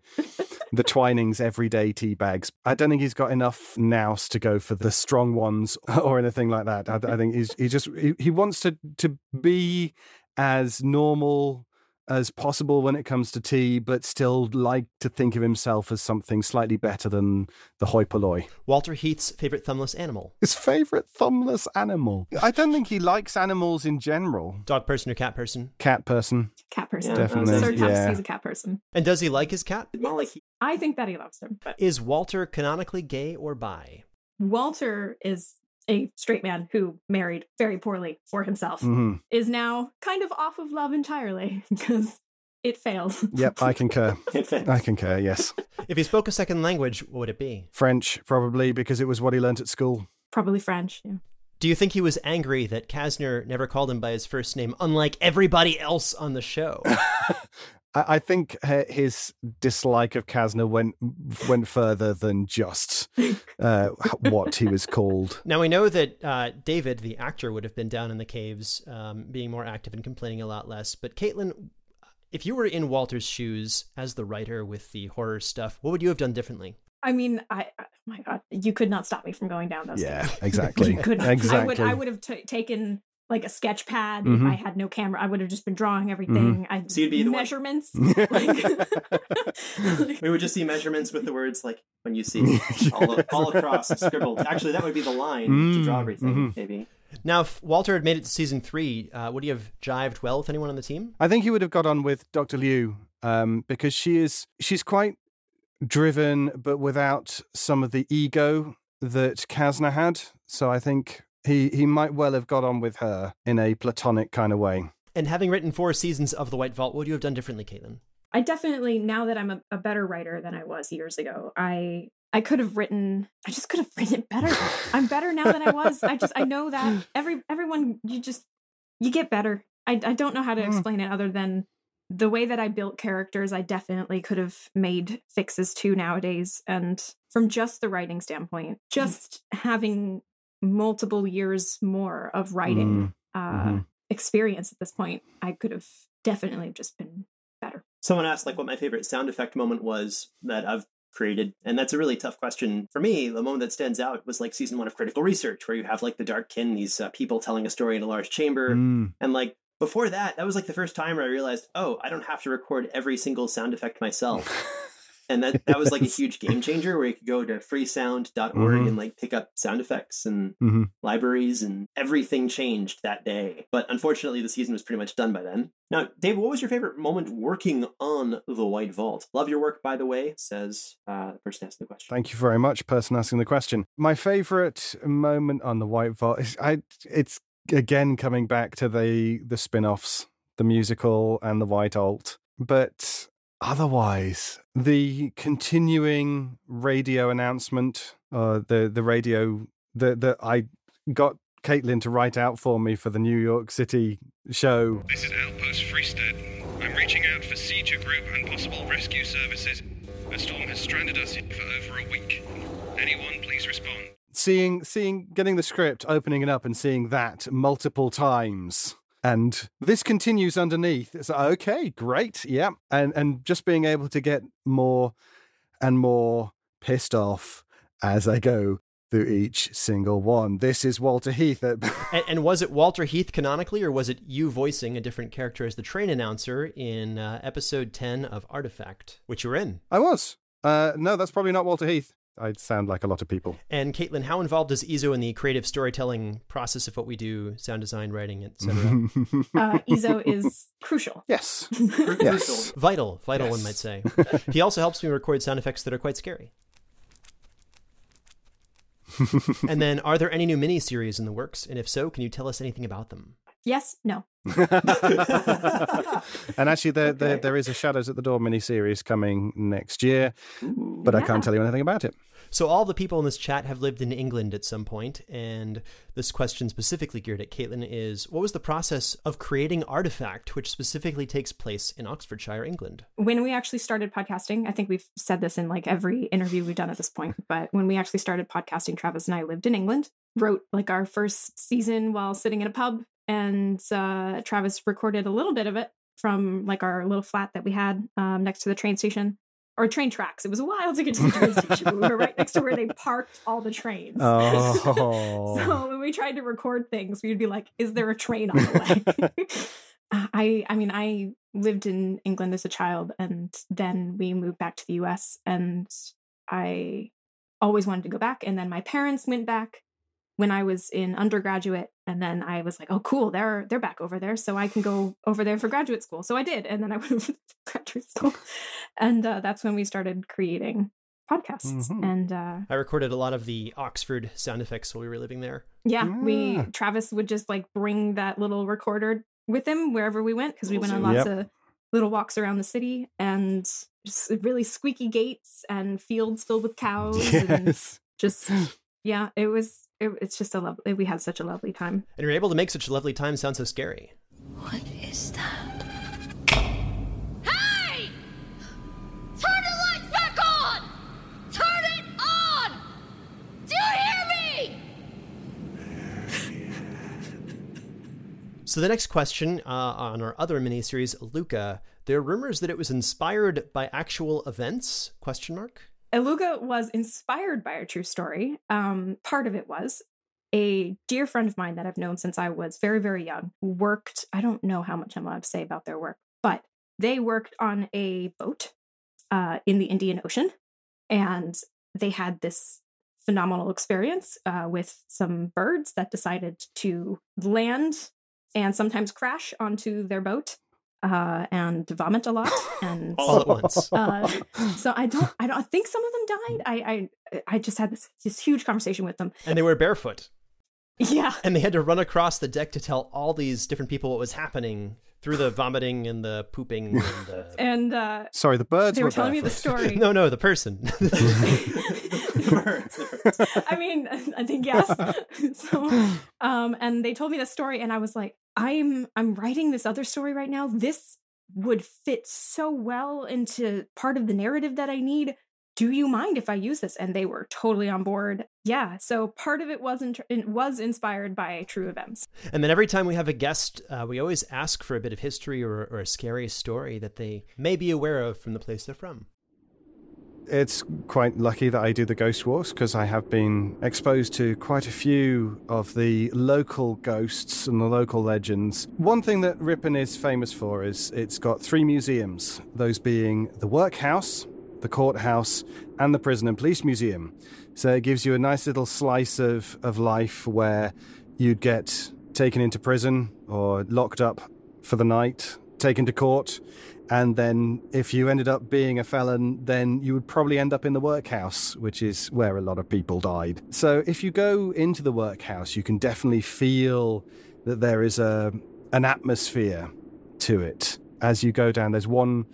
the Twinings everyday tea bags. I don't think he's got enough nous to go for the strong ones or anything like that. I, I think he's he just he, he wants to to be as normal as possible when it comes to tea, but still like to think of himself as something slightly better than the hoi polloi. Walter Heath's favorite thumbless animal. His favorite thumbless animal. I don't think he likes animals in general. Dog person or cat person? Cat person. Cat person. Yeah, Definitely, Sir Travis, yeah. he's a cat person. And does he like his cat? Molly, I think that he loves him. But Is Walter canonically gay or bi? Walter is a straight man who married very poorly for himself. hmm Is now kind of off of love entirely because it failed. Yep, I concur. I concur, yes. If he spoke a second language, what would it be? French, probably, because it was what he learnt at school. Probably French. Yeah. Do you think he was angry that Kasner never called him by his first name, unlike everybody else on the show? I, I think his dislike of Kasner went went further than just uh, what he was called. now we know that uh, David, the actor, would have been down in the caves, um, being more active and complaining a lot less. But Caitlin, if you were in Walter's shoes as the writer with the horror stuff, what would you have done differently? I mean, I, I- oh my God, you could not stop me from going down those. Yeah, stairs. exactly. You couldn't. Exactly. I would. I would have t- taken like a sketch pad Mhm. if I had no camera. I would have just been drawing everything. I So you'd be the one- measurements. Mm-hmm. like, we would just see measurements with the words like when you see all, all across scribbled. Actually, that would be the line to draw Mm, everything. Maybe. Now, if Walter had made it to season three, uh, would he have jived well with anyone on the team? I think he would have got on with Dr. Liu um, because she is she's quite driven, but without some of the ego that Kasner had. So I think he he might well have got on with her in a platonic kind of way. And having written four seasons of The White Vault, what would you have done differently, Caitlin? I definitely now that I'm a, a better writer than I was years ago. I I could have written. I just could have written it better. I'm better now than I was. I just I know that every everyone you just you get better. I I don't know how to Mm. explain it other than the way that I built characters. I definitely could have made fixes to nowadays. And from just the writing standpoint, just having multiple years more of writing uh, mhm. experience at this point, I could have definitely just been better. Someone asked like what my favorite sound effect moment was that I've created, and that's a really tough question for me. The moment that stands out was like season one of Critical Research, where you have like the Dark Kin, these uh, people telling a story in a large chamber, Mm. and like before that, that was like the first time where I realized, oh, I don't have to record every single sound effect myself. And that, that was like a huge game changer where you could go to freesound.org Mhm. and like pick up sound effects and Mhm. libraries and everything changed that day. But unfortunately, the season was pretty much done by then. Now, Dave, what was your favorite moment working on The White Vault? Love your work, by the way, says uh, the person asking the question. Thank you very much, person asking the question. My favorite moment on the White Vault is I. It's again coming back to the the spin-offs, the musical and the White Ault, but otherwise the continuing radio announcement, uh, the the radio that that I got Caitlin to write out for me for the New York City show. This is Outpost Freestead. I'm reaching out for Seizure Group and possible rescue services. A storm has stranded us here for over a week. Anyone, please respond. seeing seeing getting the script opening it up and seeing that multiple times and this continues underneath. It's like, okay great. Yeah. And and just being able to get more and more pissed off as i go through each single one. This is walter heath at And, and was it Walter Heath canonically, or was it you voicing a different character as the train announcer in uh, episode 10 of Artifact, which you were in? i was. Uh no that's probably not walter heath i sound like a lot of people And Caitlin, how involved is Izo in the creative storytelling process of what we do, sound design, writing, etc.? Uh, Izo is crucial. yes yes vital, vital, one might say. he also helps me record sound effects that are quite scary. and then, are there any new miniseries in the works? And if so, can you tell us anything about them? Yes, no. and actually, there, there there is a Shadows at the Door miniseries coming next year, Ooh. but I can't tell you anything about it. So, all the people in this chat have lived in England at some point, and this question specifically geared at Caitlin is what was the process of creating Artifact, which specifically takes place in Oxfordshire, England? When we actually started podcasting, I think we've said this in like every interview we've done at this point, but when we actually started podcasting, Travis and I lived in England, wrote like our first season while sitting in a pub, and uh, Travis recorded a little bit of it from like our little flat that we had um, next to the train station or train tracks. It was a while to get to the train station, we were right next to where they parked all the trains. Oh. so when we tried to record things, we'd be like, "Is there a train on the way?" I I mean I lived in England as a child and then we moved back to the US and I always wanted to go back and then my parents went back when I was in undergraduate and then I was like oh cool they're they're back over there so I can go over there for graduate school so I did and then I went over for graduate school and uh, that's when we started creating podcasts Mhm. and uh I recorded a lot of the Oxford sound effects while we were living there. yeah we Ah. Travis would just like bring that little recorder with him wherever we went because we went on lots Yep. of little walks around the city and just really squeaky gates and fields filled with cows and Yes. just yeah it was it, it's just a lovely we had such a lovely time And you're able to make such a lovely time sound so scary. What is that? Hey! Turn the lights back on! Turn it on! Do you hear me? So the next question uh, on our other miniseries, Luca, there are rumors that it was inspired by actual events? Question mark. Eluga was inspired by a true story. Um, part of it was a dear friend of mine that I've known since I was very, very young worked. I don't know how much I'm allowed to say about their work, but they worked on a boat uh, in the Indian Ocean, and they had this phenomenal experience uh, with some birds that decided to land and sometimes crash onto their boat uh, and vomit a lot and All at once. uh, so I don't, I don't I think some of them died. I, I, I just had this this huge conversation with them. And they were barefoot. Yeah, And they had to run across the deck to tell all these different people what was happening through the vomiting and the pooping and the... and uh, Sorry, the birds they were telling me the barefoot. story. no, no, the person. The birds, the birds. I mean, I think yes. so, um, and they told me the story, and I was like, I'm, I'm writing this other story right now. This would fit so well into part of the narrative that I need. Do you mind if I use this? And they were totally on board. Yeah. So part of it was in, it was inspired by true events. and then every time we have a guest, uh, we always ask for a bit of history or, or a scary story that they may be aware of from the place they're from. It's quite lucky that I do the Ghost Walks because I have been exposed to quite a few of the local ghosts and the local legends. One thing that Ripon is famous for is it's got three museums, those being the Workhouse, the Courthouse, and the Prison and Police Museum. So it gives you a nice little slice of, of life where you'd get taken into prison or locked up for the night, taken to court, and then if you ended up being a felon, then you would probably end up in the workhouse, which is where a lot of people died. So if you go into the workhouse, you can definitely feel that there is a an atmosphere to it. As you go down, there's one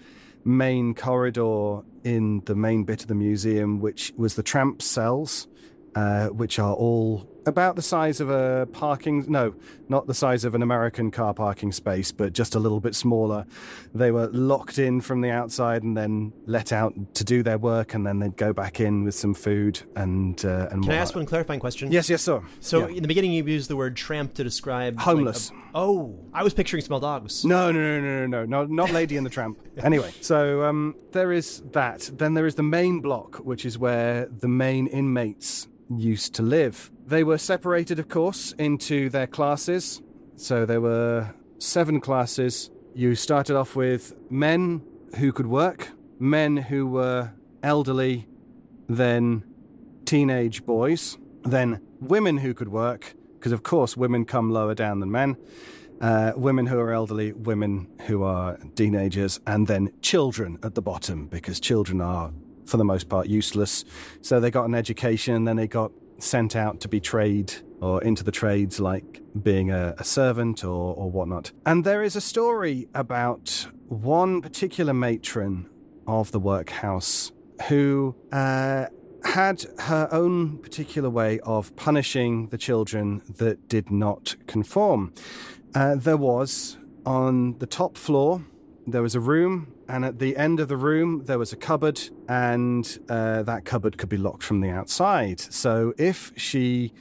main corridor in the main bit of the museum, which was the tramp cells, uh, which are all about the size of a parking no not the size of an american car parking space but just a little bit smaller they were locked in from the outside and then let out to do their work and then they'd go back in with some food and uh, and Can I ask one clarifying question? yes yes sir So Yeah. in the beginning, you used the word tramp to describe like, Homeless. a- oh, I was picturing small dogs. No, no, no, no, no, no, no, not Lady and the Tramp. Anyway, so um, there is that. Then there is the main block, which is where the main inmates used to live. They were separated, of course, into their classes. So there were seven classes. You started off with men who could work, men who were elderly, then teenage boys, then women who could work, because of course women come lower down than men, uh, women who are elderly, women who are teenagers, and then children at the bottom, because children are, for the most part, useless. So they got an education, then they got sent out to be trade or into the trades, like being a, a servant or, or whatnot. And there is a story about one particular matron of the workhouse who uh, had her own particular way of punishing the children that did not conform. Uh, there was on the top floor, there was a room, and at the end of the room, there was a cupboard, and uh, that cupboard could be locked from the outside. So if she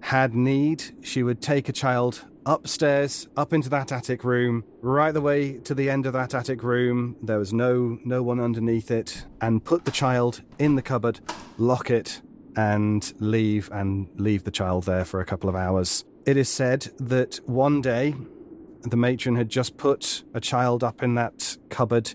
had need, she would take a child upstairs, up into that attic room, right the way to the end of that attic room. There was no no one underneath it, and put the child in the cupboard, lock it, and leave and leave the child there for a couple of hours. It is said that one day the matron had just put a child up in that cupboard.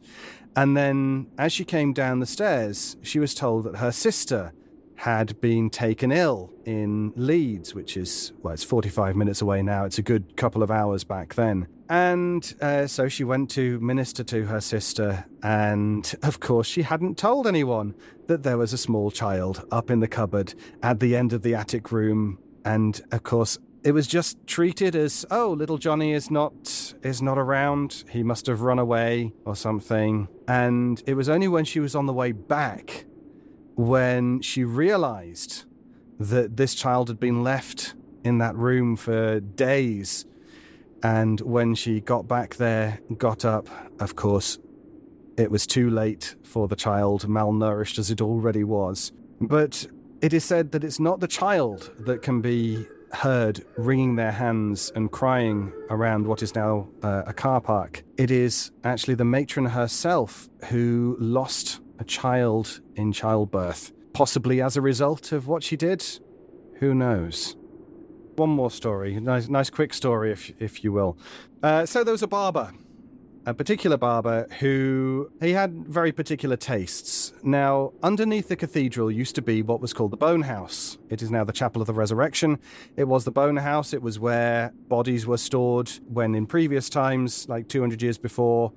And then, as she came down the stairs, she was told that her sister had been taken ill in Leeds, which is, well, it's 45 minutes away now. It's a good couple of hours back then. And uh, so she went to minister to her sister, and of course, she hadn't told anyone that there was a small child up in the cupboard at the end of the attic room. And of course, it was just treated as oh little johnny is not is not around. He must have run away or something. And it was only when she was on the way back when she realized that this child had been left in that room for days. And when she got back there got up of course it was too late for the child malnourished as it already was. But it is said that it's not the child that can be heard wringing their hands and crying around what is now uh, a car park. It is actually the matron herself who lost a child in childbirth, possibly as a result of what she did. Who knows? One more story, nice, nice quick story, if if you will. Uh, so there was a barber a particular barber who he had very particular tastes. Now, underneath the cathedral used to be what was called the Bone House. It is now the Chapel of the Resurrection. It was the Bone House. It was where bodies were stored when in previous times, like 200 years before,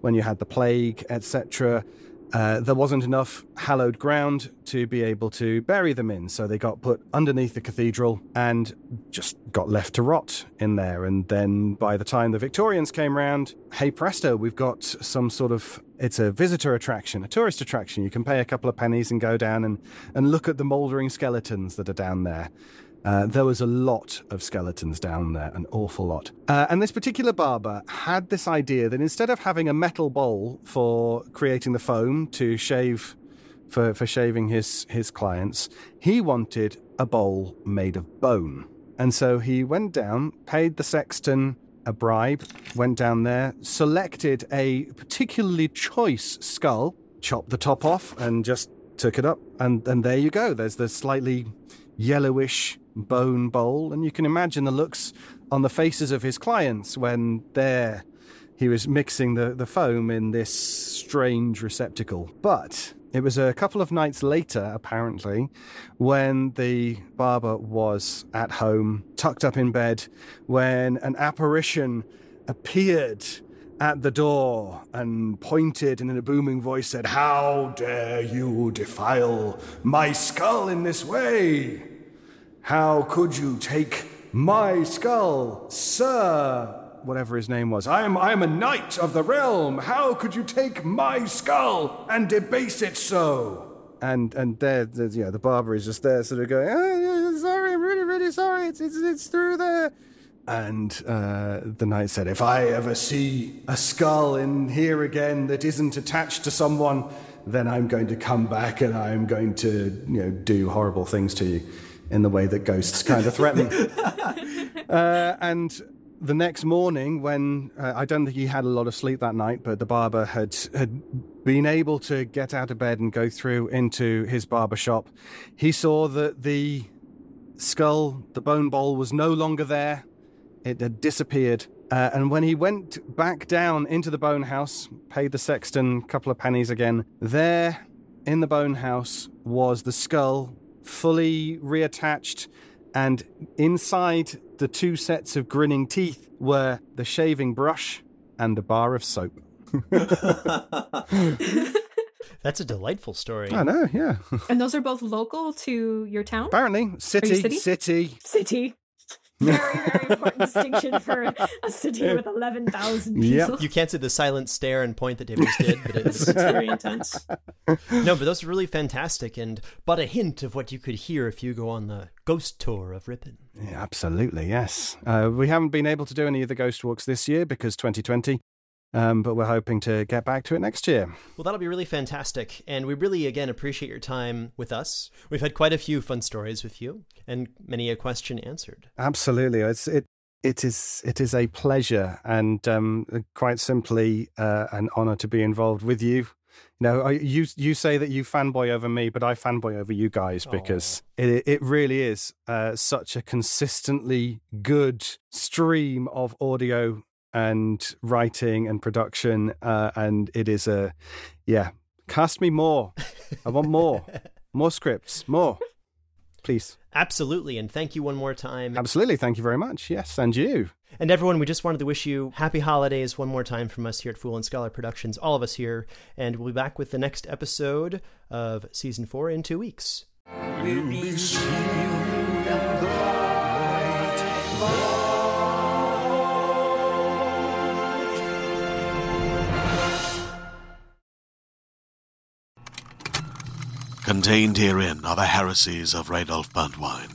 when you had the plague, etc. Uh, there wasn't enough hallowed ground to be able to bury them in, so they got put underneath the cathedral and just got left to rot in there. And then by the time the Victorians came round, hey presto, we've got some sort of it's a visitor attraction, a tourist attraction. You can pay a couple of pennies and go down and, and look at the mouldering skeletons that are down there. Uh, there was a lot of skeletons down there, an awful lot. Uh, and this particular barber had this idea that instead of having a metal bowl for creating the foam to shave for, for shaving his, his clients, he wanted a bowl made of bone. And so he went down, paid the sexton a bribe, went down there, selected a particularly choice skull, chopped the top off, and just took it up. And, and there you go. There's the slightly yellowish bone bowl, and you can imagine the looks on the faces of his clients when there he was mixing the, the foam in this strange receptacle. But it was a couple of nights later, apparently, when the barber was at home, tucked up in bed, when an apparition appeared at the door and pointed and in a booming voice said, How dare you defile my skull in this way? How could you take my skull, sir? Whatever his name was. I am, I am a knight of the realm. How could you take my skull and debase it so? And and there, there's, you know, the barber is just there, sort of going, oh, sorry, I'm really, really sorry. It's, it's, it's through there. And uh, the knight said, If I ever see a skull in here again that isn't attached to someone, then I'm going to come back and I'm going to, you know, do horrible things to you in the way that ghosts kind of threaten. uh, and the next morning, when uh, I don't think he had a lot of sleep that night, but the barber had had been able to get out of bed and go through into his barber shop, he saw that the skull, the bone bowl, was no longer there. It had disappeared. Uh, and when he went back down into the bone house, paid the sexton a couple of pennies again, there in the bone house was the skull fully reattached, and inside the two sets of grinning teeth were the shaving brush and a bar of soap. That's a delightful story. I know, yeah. And those are both local to your town? Apparently, city, city? city. City. Very, very important distinction for a city with 11,000 people. Yep. You can't see the silent stare and point that David just did, but it's It's very intense. No, but those are really fantastic and but a hint of what you could hear if you go on the ghost tour of Ripon. Yeah, absolutely, yes. Uh, we haven't been able to do any of the ghost walks this year because 2020, um, but we're hoping to get back to it next year. Well, that'll be really fantastic. And we really, again, appreciate your time with us. We've had quite a few fun stories with you and many a question answered. Absolutely, it's it. It is it is a pleasure and um, quite simply uh, an honor to be involved with you. You know, I, you you say that you fanboy over me, but I fanboy over you guys because it it really is uh, such a consistently good stream of audio and writing and production. Uh, and it is a, yeah, cast me more. I want more, more scripts, more, please. Absolutely. And thank you one more time. Absolutely. Thank you very much. Yes. And you. And everyone, we just wanted to wish you happy holidays one more time from us here at Fool and Scholar Productions, all of us here. And we'll be back with the next episode of season four in two weeks. We'll be seeing you in the white Contained herein are the heresies of Radolf Burntwine,